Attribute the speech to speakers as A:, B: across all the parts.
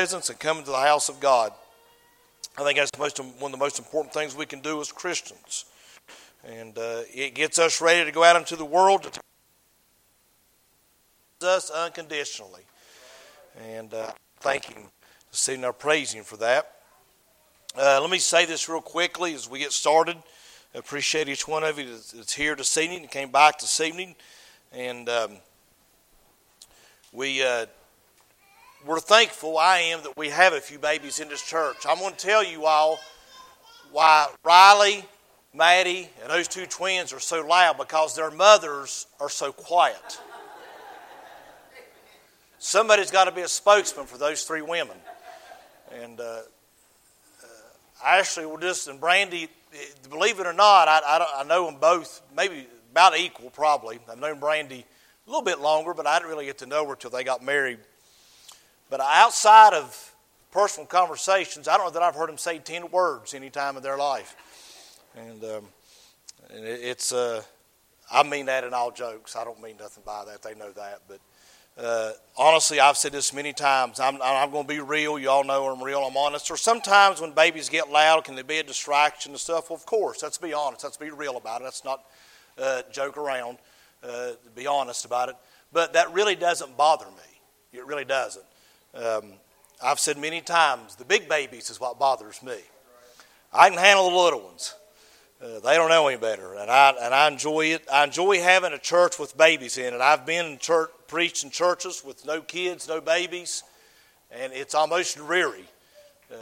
A: presence and coming to the house of God. I think that's most, one of the most important things we can do as Christians. And uh, it gets us ready to go out into the world to us unconditionally. And uh, thank Him, there praising for that. Uh, let me say this real quickly as we get started. I appreciate each one of you that's here this evening and came back this evening. And um, we, uh, we're thankful, I am, that we have a few babies in this church. I'm going to tell you all why Riley, Maddie, and those two twins are so loud because their mothers are so quiet. Somebody's got to be a spokesman for those three women. And uh, uh, actually, we're just, and Brandy, believe it or not, I, I, I know them both, maybe about equal, probably. I've known Brandy a little bit longer, but I didn't really get to know her till they got married. But outside of personal conversations, I don't know that I've heard them say 10 words any time in their life. And, um, and it, it's, uh, I mean that in all jokes. I don't mean nothing by that. They know that. But uh, honestly, I've said this many times. I'm, I'm going to be real. You all know I'm real. I'm honest. Or sometimes when babies get loud, can they be a distraction and stuff? Well, of course. Let's be honest. Let's be real about it. Let's not uh, joke around. Uh, be honest about it. But that really doesn't bother me. It really doesn't. Um, I've said many times the big babies is what bothers me. I can handle the little ones. Uh, they don't know any better, and I and I enjoy it. I enjoy having a church with babies in it. I've been in church, preached in churches with no kids, no babies, and it's almost dreary. Uh,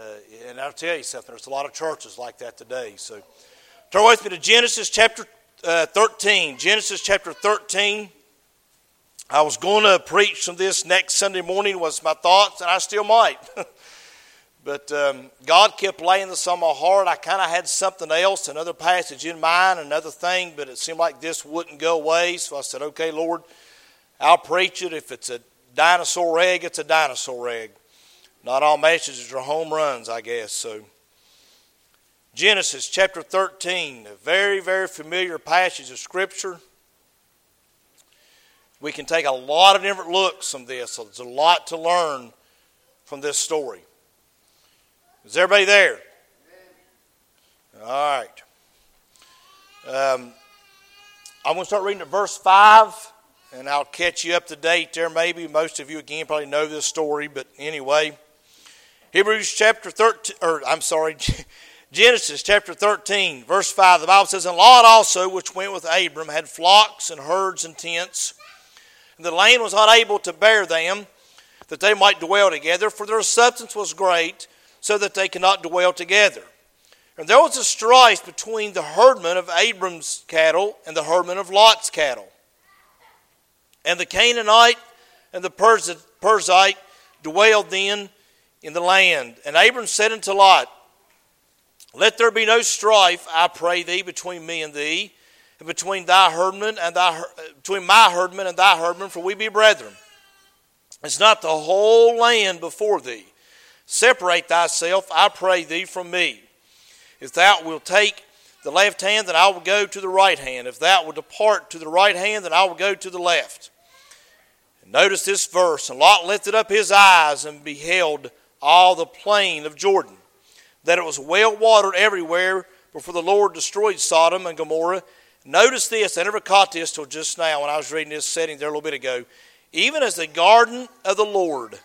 A: and I'll tell you something. There's a lot of churches like that today. So, turn with me to Genesis chapter uh, 13. Genesis chapter 13. I was going to preach from this next Sunday morning, was my thoughts, and I still might. but um, God kept laying this on my heart. I kind of had something else, another passage in mind, another thing, but it seemed like this wouldn't go away. So I said, okay, Lord, I'll preach it. If it's a dinosaur egg, it's a dinosaur egg. Not all messages are home runs, I guess. So, Genesis chapter 13, a very, very familiar passage of Scripture we can take a lot of different looks from this. So there's a lot to learn from this story. Is everybody there? All right. Um, I'm going to start reading at verse 5, and I'll catch you up to date there maybe. Most of you, again, probably know this story, but anyway. Hebrews chapter 13, or I'm sorry, Genesis chapter 13, verse 5, the Bible says, And Lot also, which went with Abram, had flocks and herds and tents the land was not able to bear them, that they might dwell together, for their substance was great, so that they cannot dwell together. And there was a strife between the herdmen of Abram's cattle and the herdmen of Lot's cattle. And the Canaanite and the Perizzite dwelled then in the land. And Abram said unto Lot, Let there be no strife, I pray thee, between me and thee, and between thy herdmen and thy uh, between my herdmen and thy herdmen, for we be brethren. It's not the whole land before thee. Separate thyself, I pray thee, from me. If thou wilt take the left hand, then I will go to the right hand. If thou wilt depart to the right hand, then I will go to the left. And notice this verse. And Lot lifted up his eyes and beheld all the plain of Jordan, that it was well watered everywhere before the Lord destroyed Sodom and Gomorrah Notice this, I never caught this till just now when I was reading this setting there a little bit ago. Even as the garden of the Lord.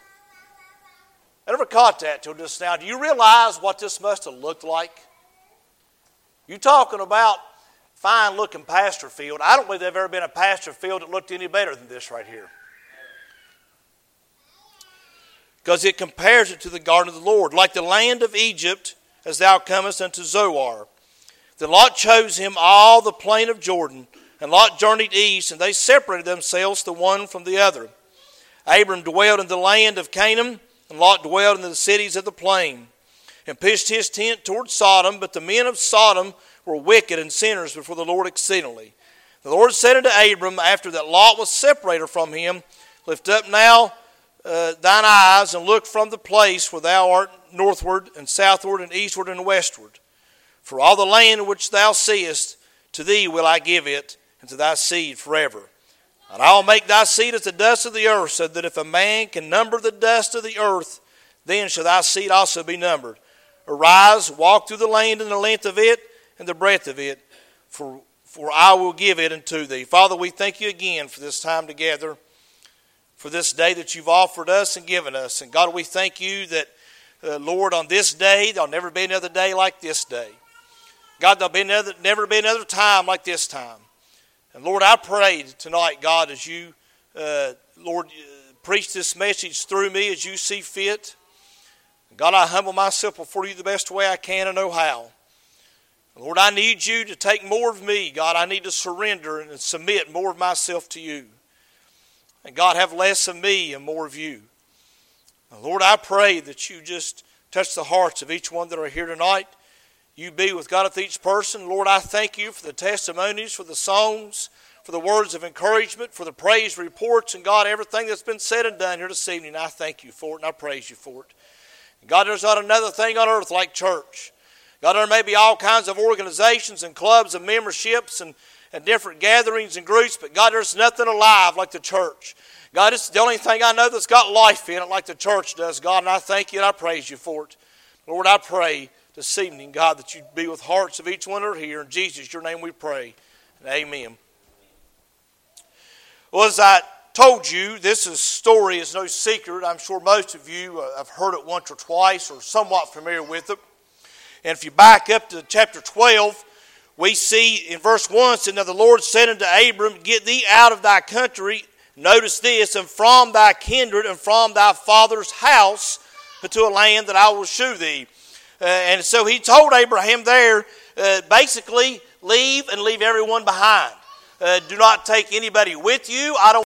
A: I never caught that till just now. Do you realize what this must have looked like? You talking about fine looking pasture field. I don't believe there's ever been a pasture field that looked any better than this right here. Because it compares it to the garden of the Lord, like the land of Egypt as thou comest unto Zoar. Then Lot chose him all the plain of Jordan, and Lot journeyed east, and they separated themselves the one from the other. Abram dwelled in the land of Canaan, and Lot dwelled in the cities of the plain, and pitched his tent toward Sodom. But the men of Sodom were wicked and sinners before the Lord exceedingly. The Lord said unto Abram, after that Lot was separated from him, Lift up now uh, thine eyes, and look from the place where thou art northward, and southward, and eastward, and westward. For all the land which thou seest, to thee will I give it, and to thy seed forever. And I will make thy seed as the dust of the earth, so that if a man can number the dust of the earth, then shall thy seed also be numbered. Arise, walk through the land and the length of it and the breadth of it, for, for I will give it unto thee. Father, we thank you again for this time together, for this day that you've offered us and given us. And God, we thank you that, uh, Lord, on this day, there'll never be another day like this day. God, there'll be another, never be another time like this time. And Lord, I pray tonight, God, as you, uh, Lord, uh, preach this message through me as you see fit. God, I humble myself before you the best way I can and know how. Lord, I need you to take more of me. God, I need to surrender and submit more of myself to you. And God, have less of me and more of you. Lord, I pray that you just touch the hearts of each one that are here tonight. You be with God with each person. Lord, I thank you for the testimonies, for the songs, for the words of encouragement, for the praise reports, and God, everything that's been said and done here this evening. I thank you for it and I praise you for it. God, there's not another thing on earth like church. God, there may be all kinds of organizations and clubs and memberships and, and different gatherings and groups, but God, there's nothing alive like the church. God, it's the only thing I know that's got life in it like the church does, God, and I thank you and I praise you for it. Lord, I pray this evening, God, that you be with hearts of each one that are here. In Jesus, your name we pray. And amen. Well, as I told you, this is, story is no secret. I'm sure most of you uh, have heard it once or twice or somewhat familiar with it. And if you back up to chapter 12, we see in verse 1 said, Now the Lord said unto Abram, Get thee out of thy country, notice this, and from thy kindred and from thy father's house unto a land that I will shew thee. Uh, and so he told Abraham there, uh, basically, leave and leave everyone behind. Uh, do not take anybody with you. I don't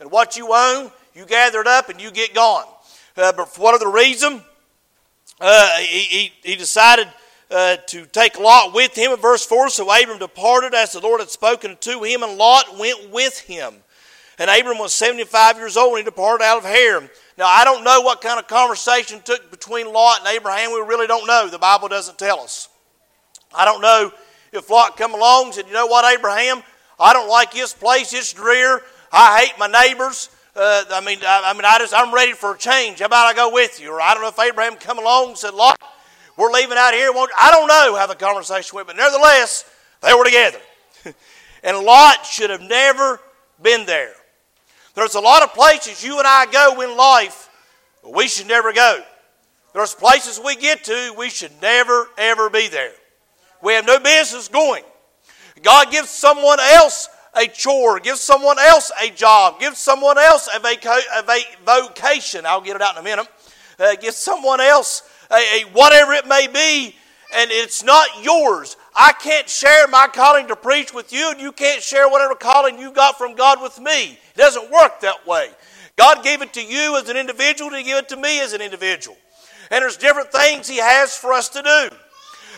A: and what you own, you gather it up and you get gone. Uh, but for whatever reason, uh, he, he, he, decided uh, to take Lot with him in verse 4. So Abram departed as the Lord had spoken to him, and Lot went with him. And Abram was 75 years old, and he departed out of Haran. Now, I don't know what kind of conversation took between Lot and Abraham. We really don't know. The Bible doesn't tell us. I don't know if Lot come along and said, You know what, Abraham? I don't like this place. It's drear. I hate my neighbors. Uh, I mean, I, I, mean, I just I'm ready for a change. How about I go with you? Or I don't know if Abraham come along and said, "Lot, we're leaving out here." I don't know how the conversation went, but nevertheless, they were together. and Lot should have never been there. There's a lot of places you and I go in life, we should never go. There's places we get to, we should never, ever be there. We have no business going. God gives someone else a chore, give someone else a job, give someone else a, vaca- a va- vocation. I'll get it out in a minute. Uh, give someone else a, a whatever it may be, and it's not yours. I can't share my calling to preach with you, and you can't share whatever calling you got from God with me. It doesn't work that way. God gave it to you as an individual, He gave it to me as an individual. And there's different things He has for us to do.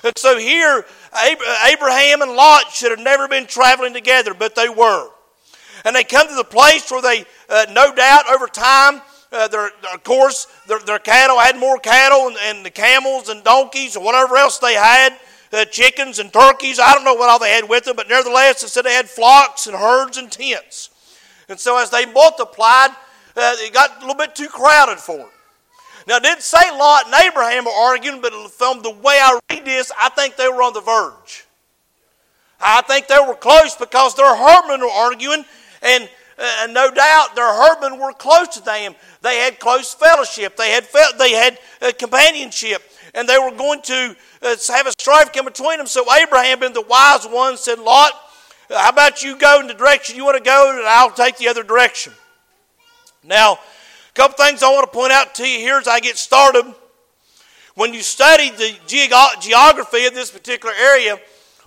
A: And so here, Abraham and Lot should have never been traveling together, but they were. And they come to the place where they, uh, no doubt, over time, uh, their, of course, their, their, cattle had more cattle, and, and, the camels and donkeys and whatever else they had, uh, chickens and turkeys. I don't know what all they had with them, but nevertheless, it said they had flocks and herds and tents. And so as they multiplied, uh, it got a little bit too crowded for them. Now, it didn't say Lot and Abraham were arguing, but from the way I read this, I think they were on the verge. I think they were close because their herdmen were arguing, and, uh, no doubt their herdmen were close to them. They had close fellowship, they had, fe- they had uh, companionship, and they were going to uh, have a strife come between them. So, Abraham, being the wise one, said, Lot, how about you go in the direction you want to go, and I'll take the other direction. Now, a couple things I want to point out to you here as I get started. When you study the geography of this particular area,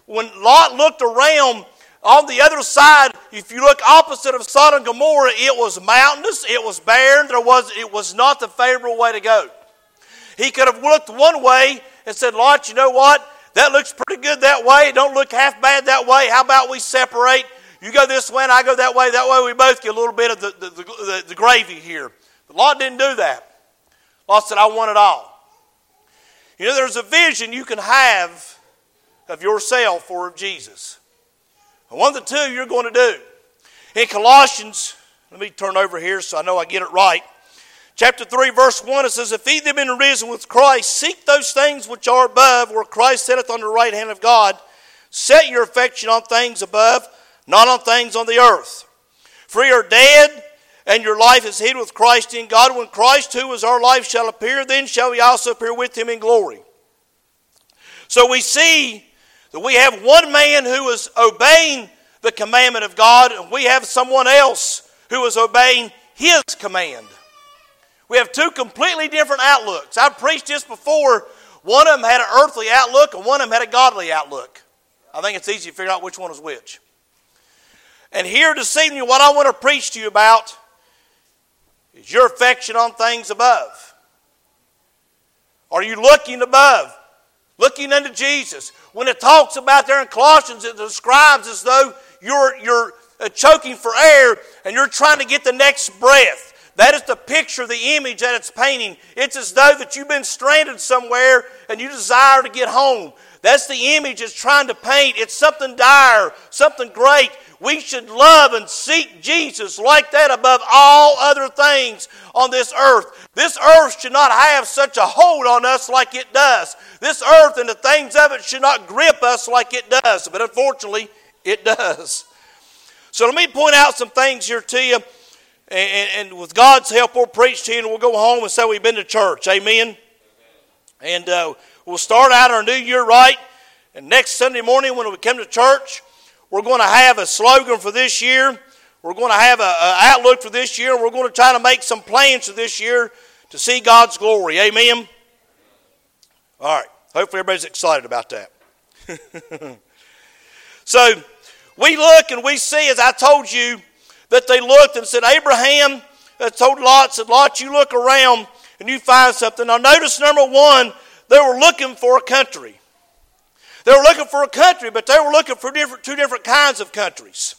A: when Lot looked around on the other side, if you look opposite of Sodom and Gomorrah, it was mountainous, it was barren, there was, it was not the favorable way to go. He could have looked one way and said, Lot, you know what? That looks pretty good that way. It don't look half bad that way. How about we separate? You go this way and I go that way. That way we both get a little bit of the, the, the, the gravy here. But Lot didn't do that. Lot said, I want it all. You know, there's a vision you can have of yourself or of Jesus. And one of the two you're going to do. In Colossians, let me turn over here so I know I get it right. Chapter 3, verse 1, it says, If ye have been risen with Christ, seek those things which are above, where Christ sitteth on the right hand of God. Set your affection on things above, not on things on the earth. For ye are dead, and your life is hid with Christ in God. When Christ, who is our life, shall appear, then shall we also appear with him in glory. So we see that we have one man who is obeying the commandment of God, and we have someone else who is obeying his command. We have two completely different outlooks. I've preached this before. One of them had an earthly outlook, and one of them had a godly outlook. I think it's easy to figure out which one is which. And here this evening, what I want to preach to you about is your affection on things above. Are you looking above? Looking unto Jesus. When it talks about there in Colossians, it describes as though you're, you're uh, choking for air and you're trying to get the next breath. That is the picture, the image that it's painting. It's as though that you've been stranded somewhere and you desire to get home. That's the image it's trying to paint. It's something dire, something great. We should love and seek Jesus like that above all other things on this earth. This earth should not have such a hold on us like it does. This earth and the things of it should not grip us like it does. But unfortunately, it does. So let me point out some things here to you and, and, with God's help, we'll preach to you and we'll go home and say we've been to church. Amen. And uh, we'll start out our new year right. And next Sunday morning, when we come to church, we're going to have a slogan for this year. We're going to have an outlook for this year. We're going to try to make some plans for this year to see God's glory. Amen. All right. Hopefully, everybody's excited about that. so, we look and we see, as I told you, that they looked and said, Abraham uh, told Lot, said, Lot, you look around and you find something. Now, notice number one, they were looking for a country. They were looking for a country, but they were looking for different, two different kinds of countries.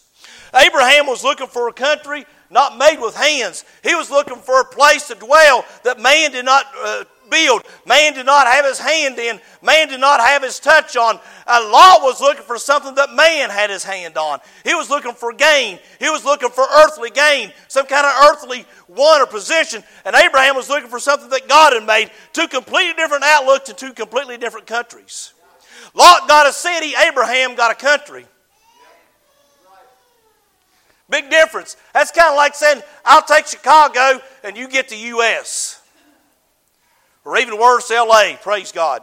A: Abraham was looking for a country not made with hands. He was looking for a place to dwell that man did not uh, build. Man did not have his hand in. Man did not have his touch on. And Lot was looking for something that man had his hand on. He was looking for gain. He was looking for earthly gain, some kind of earthly one or position. And Abraham was looking for something that God had made. Two completely different outlooks to two completely different countries. Lot got a city, Abraham got a country. Big difference. That's kind of like saying, I'll take Chicago and you get the U.S or even worse, LA. Praise God.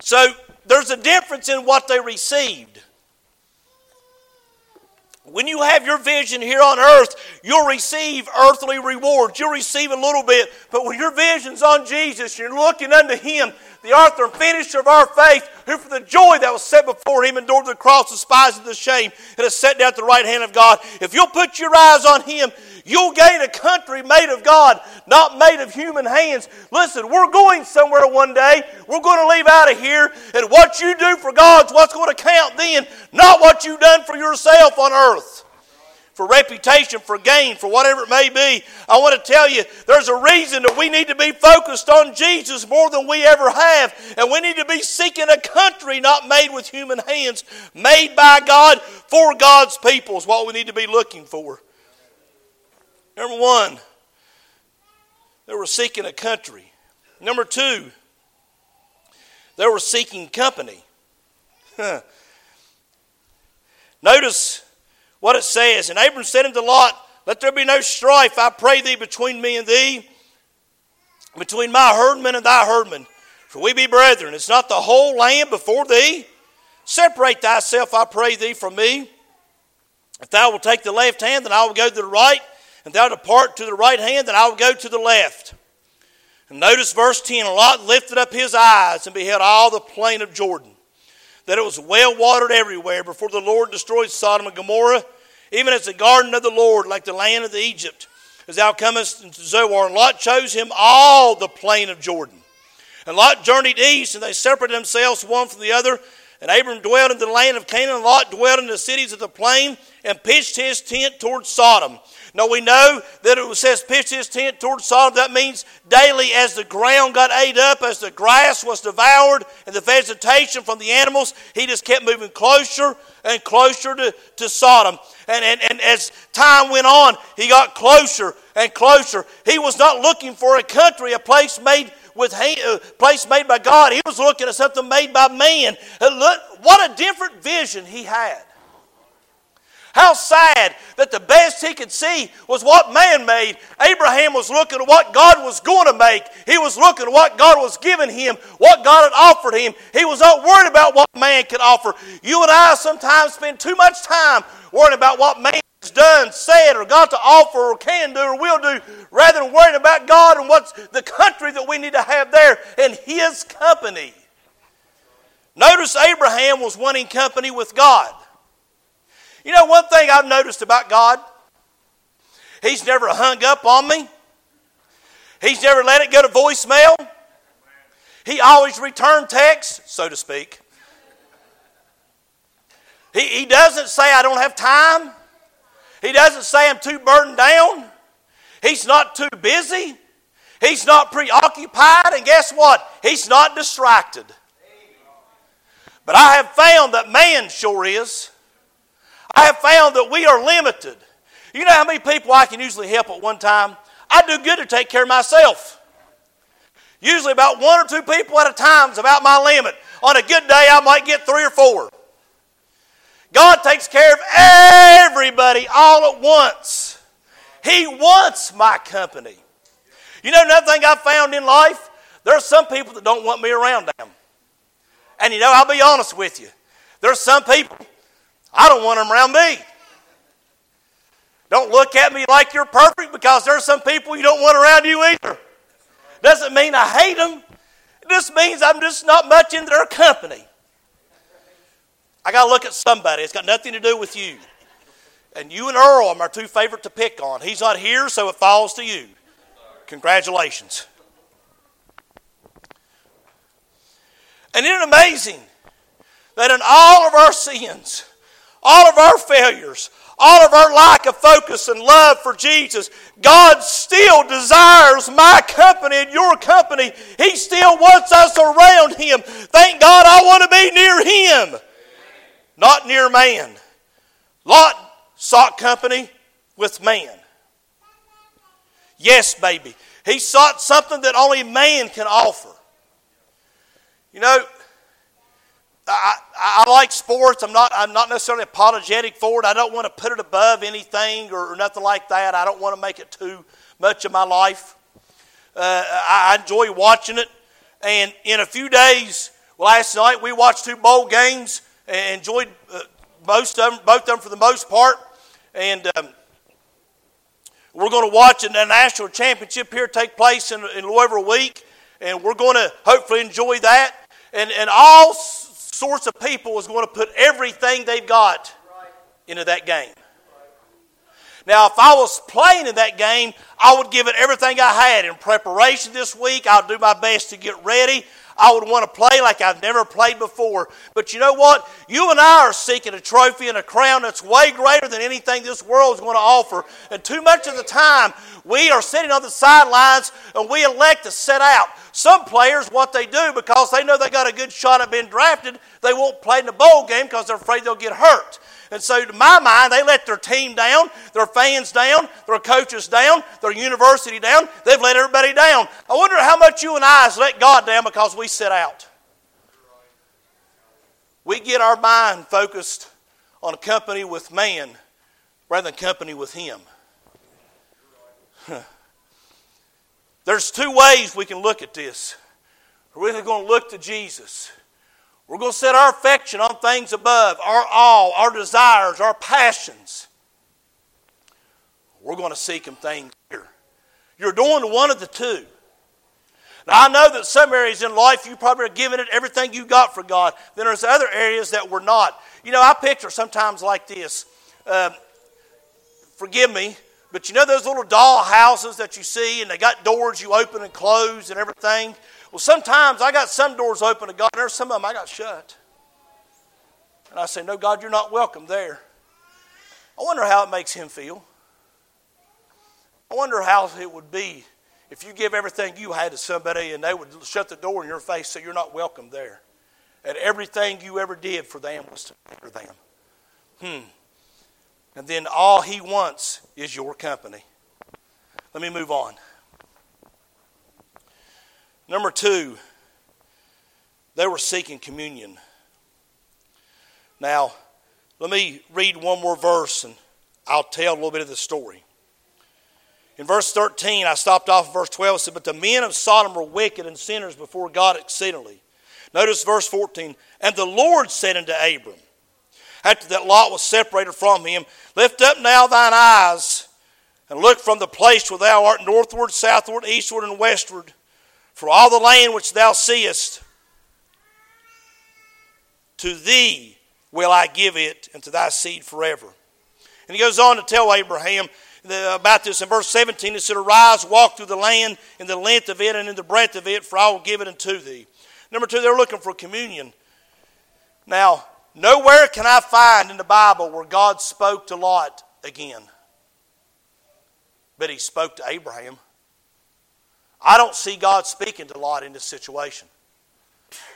A: So there's a difference in what they received. When you have your vision here on earth, you'll receive earthly rewards. You'll receive a little bit. But when your vision's on Jesus, you're looking unto Him, the author and finisher of our faith, who for the joy that was set before Him endured the cross, despising the shame, and has sat down at the right hand of God. If you'll put your eyes on Him, You'll gain a country made of God, not made of human hands. Listen, we're going somewhere one day. We're going to leave out of here, and what you do for God's what's going to count then, not what you've done for yourself on earth. For reputation, for gain, for whatever it may be. I want to tell you, there's a reason that we need to be focused on Jesus more than we ever have. And we need to be seeking a country not made with human hands, made by God for God's people, is what we need to be looking for. Number one, they were seeking a country. Number two, they were seeking company. Notice what it says. And Abram said unto Lot, Let there be no strife, I pray thee, between me and thee, between my herdmen and thy herdmen. For we be brethren. It's not the whole land before thee. Separate thyself, I pray thee, from me. If thou wilt take the left hand, then I will go to the right and thou depart to the right hand, then I will go to the left. And notice verse 10 Lot lifted up his eyes and beheld all the plain of Jordan, that it was well watered everywhere before the Lord destroyed Sodom and Gomorrah, even as the garden of the Lord, like the land of Egypt, as thou comest into Zoar. And Lot chose him all the plain of Jordan. And Lot journeyed east, and they separated themselves one from the other. And Abram dwelt in the land of Canaan, and Lot dwelt in the cities of the plain, and pitched his tent toward Sodom. Now we know that it says pitched his tent toward Sodom. That means daily as the ground got ate up, as the grass was devoured, and the vegetation from the animals, he just kept moving closer and closer to, to Sodom. And, and, and as time went on, he got closer and closer. He was not looking for a country, a place made with a uh, place made by God. He was looking at something made by man. And look, what a different vision he had. How sad that the best he could see was what man made. Abraham was looking at what God was going to make. He was looking at what God was giving him, what God had offered him. He was not worried about what man could offer. You and I sometimes spend too much time worrying about what man done, said, or got to offer, or can do, or will do, rather than worrying about God and what's the country that we need to have there and his company. Notice Abraham was wanting company with God. You know, one thing I've noticed about God, He's never hung up on me, He's never let it go to voicemail. He always returned texts, so to speak. He, he doesn't say, I don't have time. He doesn't say, I'm too burdened down. He's not too busy. He's not preoccupied. And guess what? He's not distracted. But I have found that man sure is. I have found that we are limited. You know how many people I can usually help at one time? I do good to take care of myself. Usually about one or two people at a time is about my limit. On a good day, I might get three or four. God takes care of everybody all at once. He wants my company. You know another thing I've found in life? There are some people that don't want me around them. And you know, I'll be honest with you. There's some people I don't want them around me. Don't look at me like you're perfect because there's some people you don't want around you either. Doesn't mean I hate them. It just means I'm just not much in their company. I got to look at somebody. It's got nothing to do with you. And you and Earl are my two favorite to pick on. He's not here, so it falls to you. Congratulations. And isn't it amazing that in all of our sins, all of our failures, all of our lack of focus and love for Jesus, God still desires my company and your company. He still wants us around Him. Thank God I want to be near Him, not near man. Lot sought company with man. Yes, baby. He sought something that only man can offer. You know, I, I, like sports. I'm not, I'm not necessarily apologetic for it. I don't want to put it above anything or, or nothing like that. I don't want to make it too much of my life. Uh, I, I enjoy watching it. And in a few days, last night we watched two bowl games and enjoyed uh, most of them, both of them for the most part. And um, we're going to watch a national championship here take place in, in Louisville week, and we're going to hopefully enjoy that. And, and all sorts of people is going to put everything they've got into that game. Now, if I was playing in that game, I would give it everything I had in preparation this week. I'll do my best to get ready. I would want to play like I've never played before. But you know what? You and I are seeking a trophy and a crown that's way greater than anything this world is going to offer. And too much of the time, we are sitting on the sidelines and we elect to sit out. Some players, what they do, because they know they got a good shot at being drafted, they won't play in the bowl game because they're afraid they'll get hurt. And so, to my mind, they let their team down, their fans down, their coaches down, their university down. They've let everybody down. I wonder how much you and I has let God down because we sit out. We get our mind focused on a company with man rather than company with Him. There's two ways we can look at this. We're either going to look to Jesus we're going to set our affection on things above, our all, our desires, our passions. We're going to seek them things here. You're doing one of the two. Now, I know that some areas in life you probably are giving it everything you got for God. Then there's other areas that we're not. You know, I picture sometimes like this. Um, forgive me, but you know those little doll houses that you see and they got doors you open and close and everything? Well, sometimes I got some doors open to God, and there's some of them I got shut. And I say, No, God, you're not welcome there. I wonder how it makes him feel. I wonder how it would be if you give everything you had to somebody and they would shut the door in your face so you're not welcome there. And everything you ever did for them was to for them. Hmm. And then all he wants is your company. Let me move on. Number two, they were seeking communion. Now, let me read one more verse and I'll tell a little bit of the story. In verse 13, I stopped off at verse 12 and said, But the men of Sodom were wicked and sinners before God exceedingly. Notice verse 14. And the Lord said unto Abram, after that Lot was separated from him, Lift up now thine eyes and look from the place where thou art northward, southward, eastward, and westward. For all the land which thou seest, to thee will I give it, and to thy seed forever. And he goes on to tell Abraham about this in verse 17. He said, Arise, walk through the land in the length of it and in the breadth of it, for I will give it unto thee. Number two, they're looking for communion. Now, nowhere can I find in the Bible where God spoke to Lot again. But he spoke to Abraham. I don't see God speaking to Lot in this situation.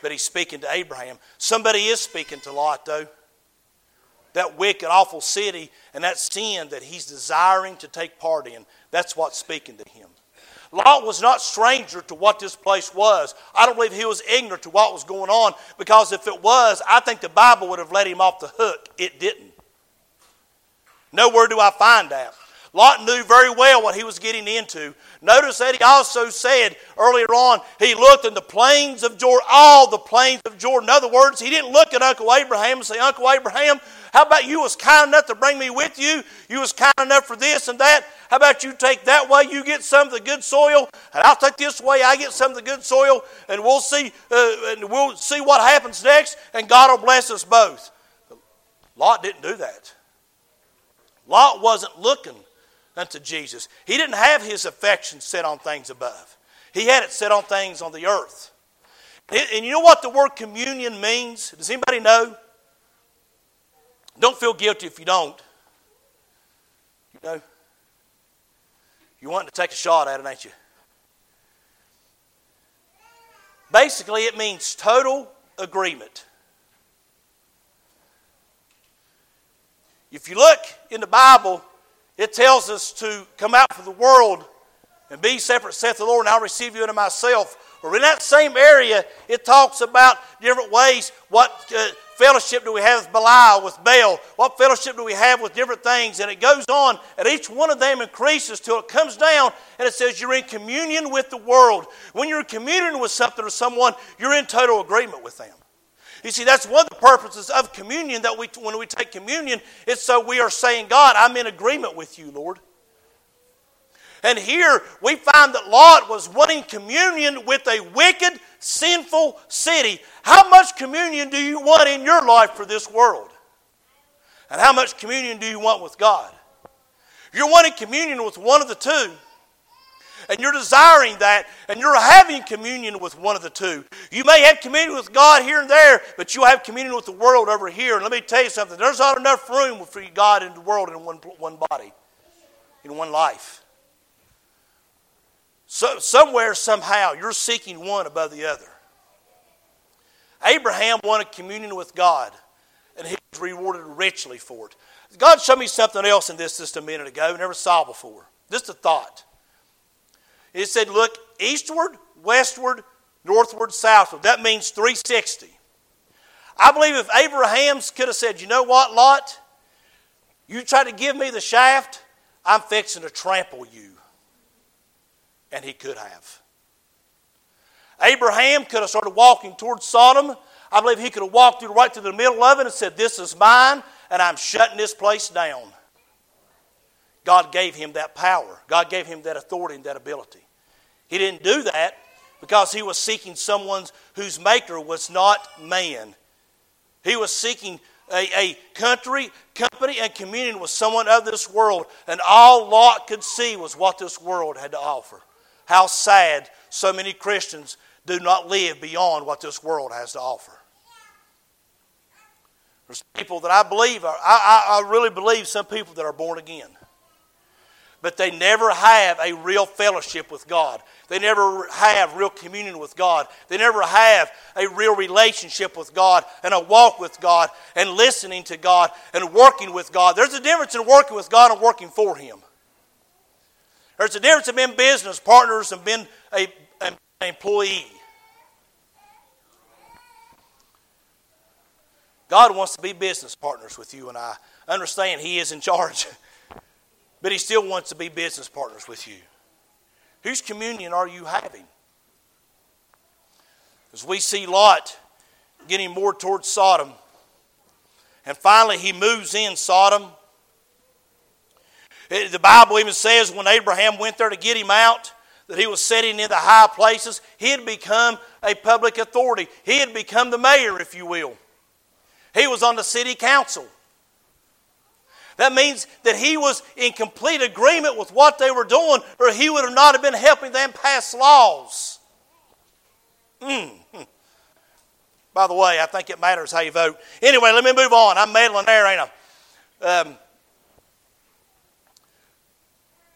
A: But he's speaking to Abraham. Somebody is speaking to Lot, though. That wicked, awful city and that sin that he's desiring to take part in, that's what's speaking to him. Lot was not stranger to what this place was. I don't believe he was ignorant to what was going on because if it was, I think the Bible would have let him off the hook. It didn't. Nowhere do I find that. Lot knew very well what he was getting into. Notice that he also said earlier on, he looked in the plains of Jordan, all the plains of Jordan. In other words, he didn't look at Uncle Abraham and say, Uncle Abraham, how about you was kind enough to bring me with you? You was kind enough for this and that. How about you take that way, you get some of the good soil, and I'll take this way, I get some of the good soil, and we'll see, uh, and we'll see what happens next, and God will bless us both. Lot didn't do that. Lot wasn't looking unto Jesus. He didn't have his affection set on things above. He had it set on things on the earth. And you know what the word communion means? Does anybody know? Don't feel guilty if you don't. You know, you want to take a shot at it, ain't you? Basically, it means total agreement. If you look in the Bible, it tells us to come out from the world and be separate, saith the Lord, and I'll receive you unto myself. Or in that same area, it talks about different ways. What uh, fellowship do we have with Belial, with Baal? What fellowship do we have with different things? And it goes on, and each one of them increases till it comes down, and it says you're in communion with the world. When you're in communion with something or someone, you're in total agreement with them. You see, that's one of the purposes of communion that we, when we take communion, it's so we are saying, God, I'm in agreement with you, Lord. And here we find that Lot was wanting communion with a wicked, sinful city. How much communion do you want in your life for this world? And how much communion do you want with God? You're wanting communion with one of the two, and you're desiring that, and you're having communion with one of the two. You may have communion with God here and there, but you'll have communion with the world over here. And let me tell you something there's not enough room for God and the world in one, one body, in one life. So, somewhere, somehow, you're seeking one above the other. Abraham wanted communion with God, and he was rewarded richly for it. God showed me something else in this just a minute ago, never saw before. Just a thought. It said, look eastward, westward, northward, southward. That means 360. I believe if Abraham's could have said, you know what, Lot? You try to give me the shaft, I'm fixing to trample you and he could have. Abraham could have started walking towards Sodom. I believe he could have walked right through the middle of it and said, This is mine, and I'm shutting this place down. God gave him that power. God gave him that authority and that ability. He didn't do that because he was seeking someone whose maker was not man. He was seeking a, a country, company, and communion with someone of this world, and all Lot could see was what this world had to offer. How sad so many Christians do not live beyond what this world has to offer. There's people that I believe, are, I, I, I really believe some people that are born again. But they never have a real fellowship with God. They never have real communion with God. They never have a real relationship with God and a walk with God and listening to God and working with God. There's a difference in working with God and working for Him. There's a difference in being business partners and being a, an employee. God wants to be business partners with you and I. Understand He is in charge, but He still wants to be business partners with you. Whose communion are you having? As we see Lot getting more towards Sodom, and finally he moves in Sodom. The Bible even says when Abraham went there to get him out, that he was sitting in the high places. He had become a public authority. He had become the mayor, if you will. He was on the city council. That means that he was in complete agreement with what they were doing, or he would have not have been helping them pass laws. Mm. By the way, I think it matters how you vote. Anyway, let me move on. I'm meddling there, ain't I? Um,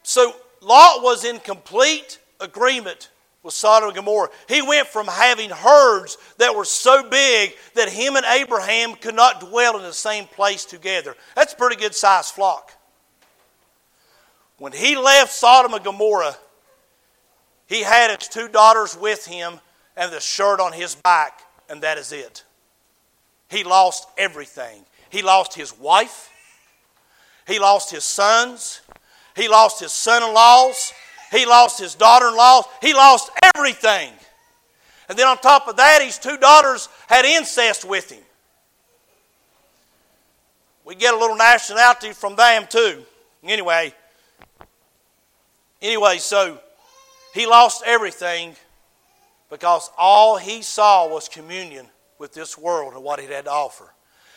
A: so Lot was in complete agreement with Sodom and Gomorrah. He went from having herds that were so big that him and Abraham could not dwell in the same place together. That's a pretty good sized flock. When he left Sodom and Gomorrah, he had his two daughters with him and the shirt on his back, and that is it. He lost everything. He lost his wife, he lost his sons, he lost his son in laws, he lost his daughter in law. He lost everything. And then on top of that, his two daughters had incest with him. We get a little nationality from them too. Anyway, anyway, so he lost everything because all he saw was communion with this world and what it had to offer.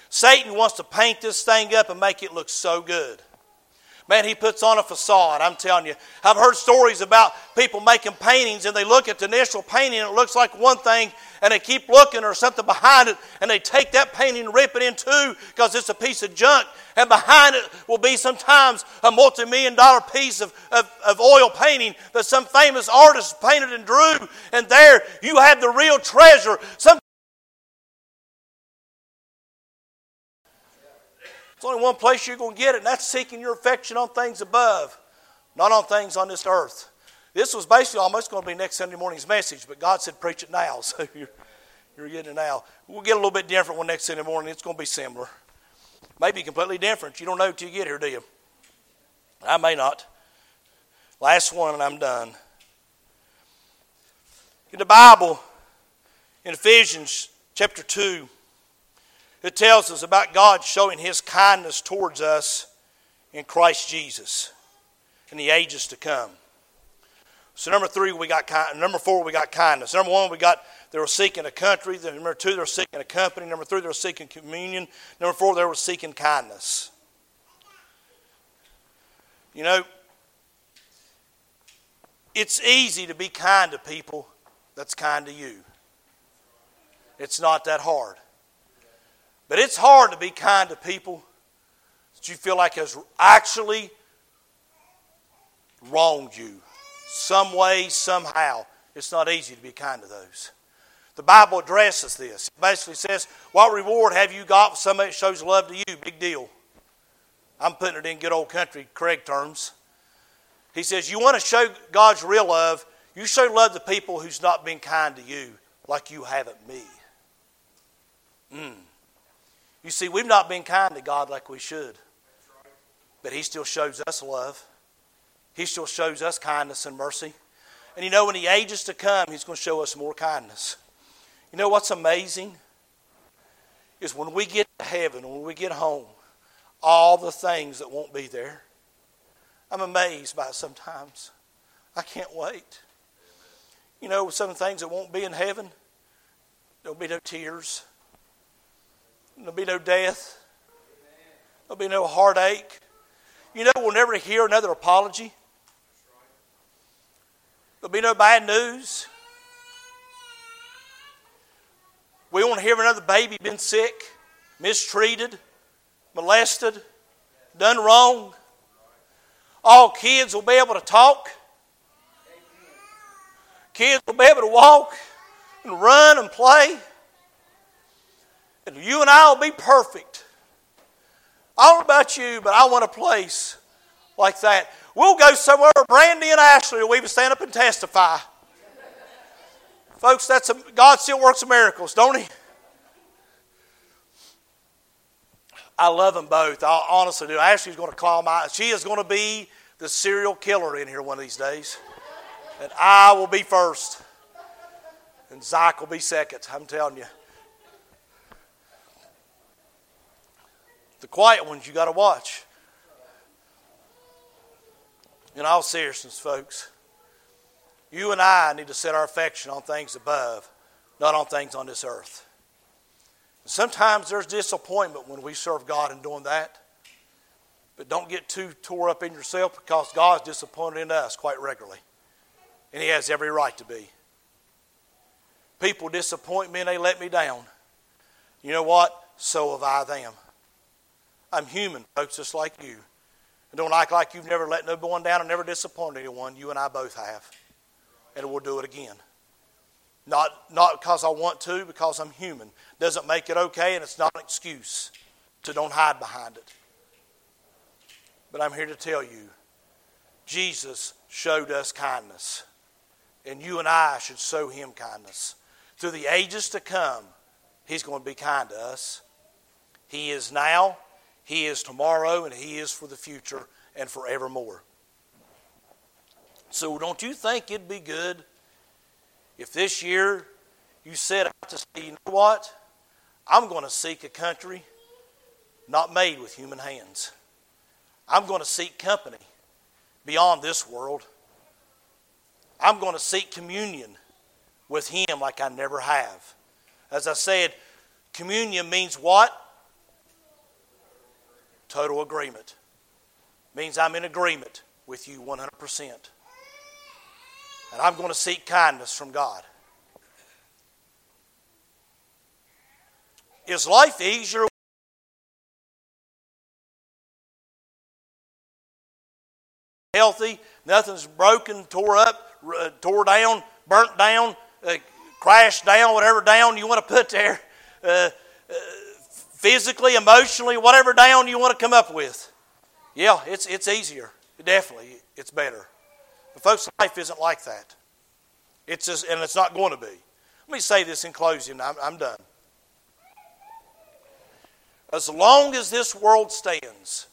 A: Satan wants to paint this thing up and make it look so good. Man, he puts on a facade. I'm telling you. I've heard stories about people making paintings and they look at the initial painting and it looks like one thing and they keep looking or something behind it and they take that painting and rip it in two because it's a piece of junk and behind it will be sometimes a multi-million dollar piece of, of, of oil painting that some famous artist painted and drew and there you have the real treasure. Some There's only one place you're going to get it, and that's seeking your affection on things above, not on things on this earth. This was basically almost going to be next Sunday morning's message, but God said, preach it now. So you're, you're getting it now. We'll get a little bit different one next Sunday morning. It's going to be similar. Maybe completely different. You don't know until you get here, do you? I may not. Last one, and I'm done. In the Bible, in Ephesians chapter 2, it tells us about God showing his kindness towards us in Christ Jesus in the ages to come. So number three, we got kind, number four, we got kindness. Number one, we got they were seeking a country. Number two, they were seeking a company. Number three, they were seeking communion. Number four, they were seeking kindness. You know, it's easy to be kind to people that's kind to you. It's not that hard. But it's hard to be kind to people that you feel like has actually wronged you some way, somehow. It's not easy to be kind to those. The Bible addresses this. It basically says, What reward have you got for somebody that shows love to you? Big deal. I'm putting it in good old country Craig terms. He says, You want to show God's real love, you show love to people who's not been kind to you like you haven't me. Mm. You see, we've not been kind to God like we should. But He still shows us love. He still shows us kindness and mercy. And you know, in the ages to come, He's going to show us more kindness. You know what's amazing? Is when we get to heaven, when we get home, all the things that won't be there. I'm amazed by it sometimes. I can't wait. You know, some things that won't be in heaven, there'll be no tears. There'll be no death. There'll be no heartache. You know, we'll never hear another apology. There'll be no bad news. We won't hear another baby been sick. mistreated, molested, done wrong. All kids will be able to talk. Kids will be able to walk and run and play. And you and I will be perfect. I don't know about you, but I want a place like that. We'll go somewhere, Brandy and Ashley will even stand up and testify. Folks, that's a, God still works miracles, don't He? I love them both. I honestly do. Ashley's going to claw my. She is going to be the serial killer in here one of these days, and I will be first, and Zach will be second. I'm telling you. The quiet ones you got to watch. In all seriousness, folks, you and I need to set our affection on things above, not on things on this earth. Sometimes there's disappointment when we serve God in doing that. But don't get too tore up in yourself because God's disappointed in us quite regularly. And He has every right to be. People disappoint me and they let me down. You know what? So have I them. I'm human, folks, just like you. And don't act like you've never let no one down and never disappointed anyone. You and I both have. And we'll do it again. Not, not because I want to, because I'm human. Doesn't make it okay, and it's not an excuse. So don't hide behind it. But I'm here to tell you Jesus showed us kindness. And you and I should show him kindness. Through the ages to come, he's going to be kind to us. He is now, he is tomorrow, and he is for the future and forevermore. So don't you think it'd be good if this year you set out to say, you know what? I'm going to seek a country not made with human hands. I'm going to seek company beyond this world. I'm going to seek communion with Him like I never have. As I said, communion means what? Total agreement. Means I'm in agreement with you 100%. And I'm going to seek kindness from God. Is life easier healthy, nothing's broken, tore up, uh, tore down, burnt down, uh, crashed down, whatever down you want to put there, uh, uh, physically, emotionally, whatever down you want to come up with. Yeah, it's, it's easier. Definitely, it's better. But folks, life isn't like that. It's just, and it's not going to be. Let me say this in closing. I'm, I'm done. As long as this world stands,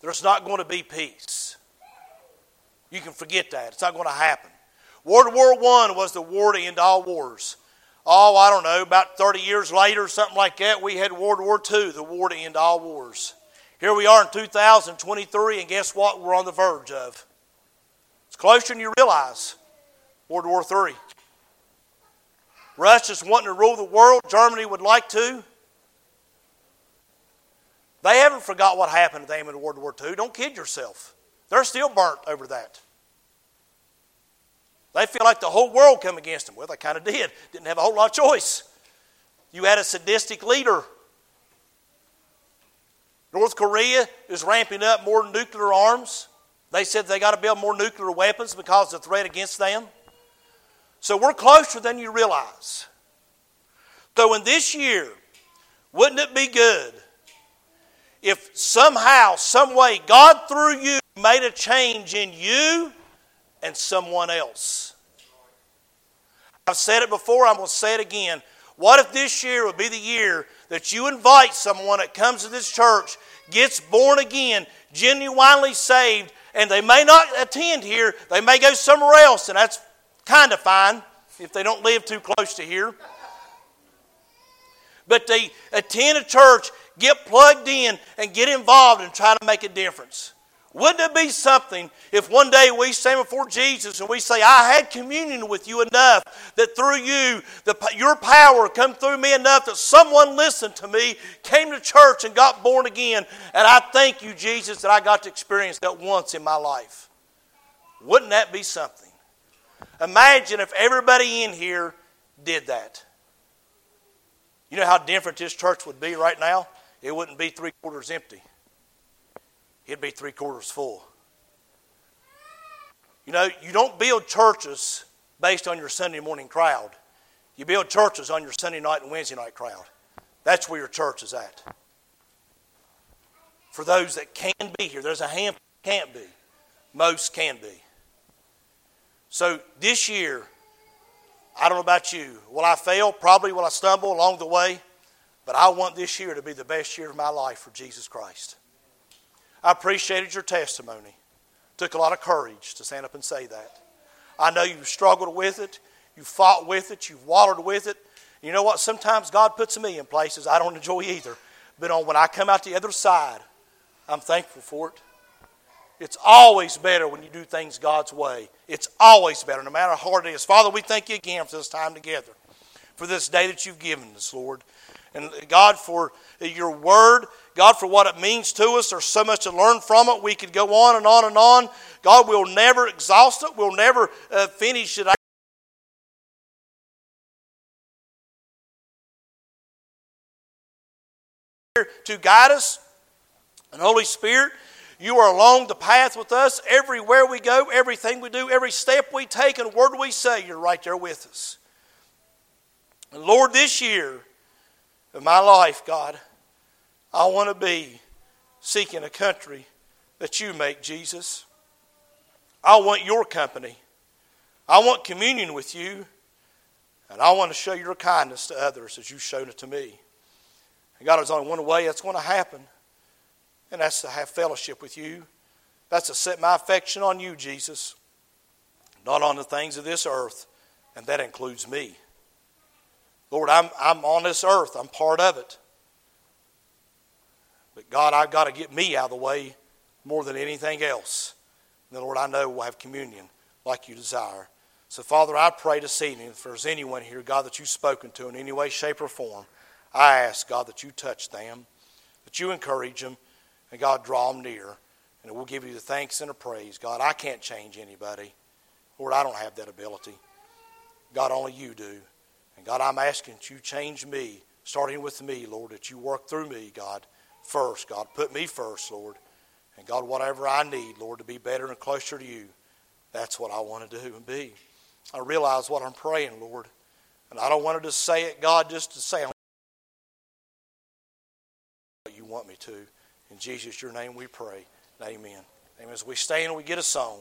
A: there's not going to be peace. You can forget that. It's not going to happen. World War I was the war to end all wars. Oh, I don't know, about 30 years later, something like that, we had World War II, the war to end all wars. Here we are in 2023, and guess what we're on the verge of? It's closer than you realize. World War III. Russia's wanting to rule the world. Germany would like to. They haven't forgot what happened to them in World War II. Don't kid yourself. They're still burnt over that. They feel like the whole world come against them. Well, they kind of did. Didn't have a whole lot of choice. You had a sadistic leader. North Korea is ramping up more nuclear arms. They said they got to build more nuclear weapons because of the threat against them. So we're closer than you realize. So in this year, wouldn't it be good if somehow, some way, God through you made a change in you and someone else. I've said it before, I'm going to say it again. What if this year would be the year that you invite someone that comes to this church, gets born again, genuinely saved, and they may not attend here, they may go somewhere else, and that's kind of fine if they don't live too close to here. But they attend a church get plugged in and get involved and try to make a difference. Wouldn't it be something if one day we stand before Jesus and we say, I had communion with you enough that through you, the, your power come through me enough that someone listened to me, came to church and got born again, and I thank you, Jesus, that I got to experience that once in my life. Wouldn't that be something? Imagine if everybody in here did that. You know how different this church would be right now? it wouldn't be three quarters empty, it'd be three quarters full. You know, you don't build churches based on your Sunday morning crowd. You build churches on your Sunday night and Wednesday night crowd. That's where your church is at. For those that can be here, there's a handful that can't be. Most can be. So this year, I don't know about you. Will I fail? Probably will I stumble along the way? But I want this year to be the best year of my life for Jesus Christ. I appreciated your testimony. Took a lot of courage to stand up and say that. I know you've struggled with it, you've fought with it, you've wallowed with it. You know what? Sometimes God puts me in places I don't enjoy either. But on when I come out the other side, I'm thankful for it. It's always better when you do things God's way. It's always better, no matter how hard it is. Father, we thank you again for this time together, for this day that you've given us, Lord. And God, for your word, God, for what it means to us. There's so much to learn from it. We could go on and on and on. God, we'll never exhaust it, we'll never uh, finish it. To guide us, and Holy Spirit, you are along the path with us everywhere we go, everything we do, every step we take, and word we say, you're right there with us. And Lord, this year of my life, God, I want to be seeking a country that you make, Jesus. I want your company. I want communion with you. And I want to show your kindness to others as you've shown it to me. And God, there's only one way that's going to happen and that's to have fellowship with you. That's to set my affection on you, Jesus, not on the things of this earth, and that includes me. Lord, I'm, I'm on this earth, I'm part of it. But God, I've got to get me out of the way more than anything else. And then, Lord, I know we'll have communion like you desire. So, Father, I pray this evening, if there's anyone here, God, that you've spoken to in any way, shape, or form, I ask, God, that you touch them, that you encourage them, and God, draw them near. And we'll give you the thanks and the praise. God, I can't change anybody. Lord, I don't have that ability. God, only you do. And God, I'm asking that you change me, starting with me, Lord, that you work through me, God, first. God, put me first, Lord. And God, whatever I need, Lord, to be better and closer to you, that's what I want to do and be. I realize what I'm praying, Lord. And I don't want to just say it, God, just to say what you want me to. In Jesus, your name we pray. Amen. Amen. As we stand and we get a song.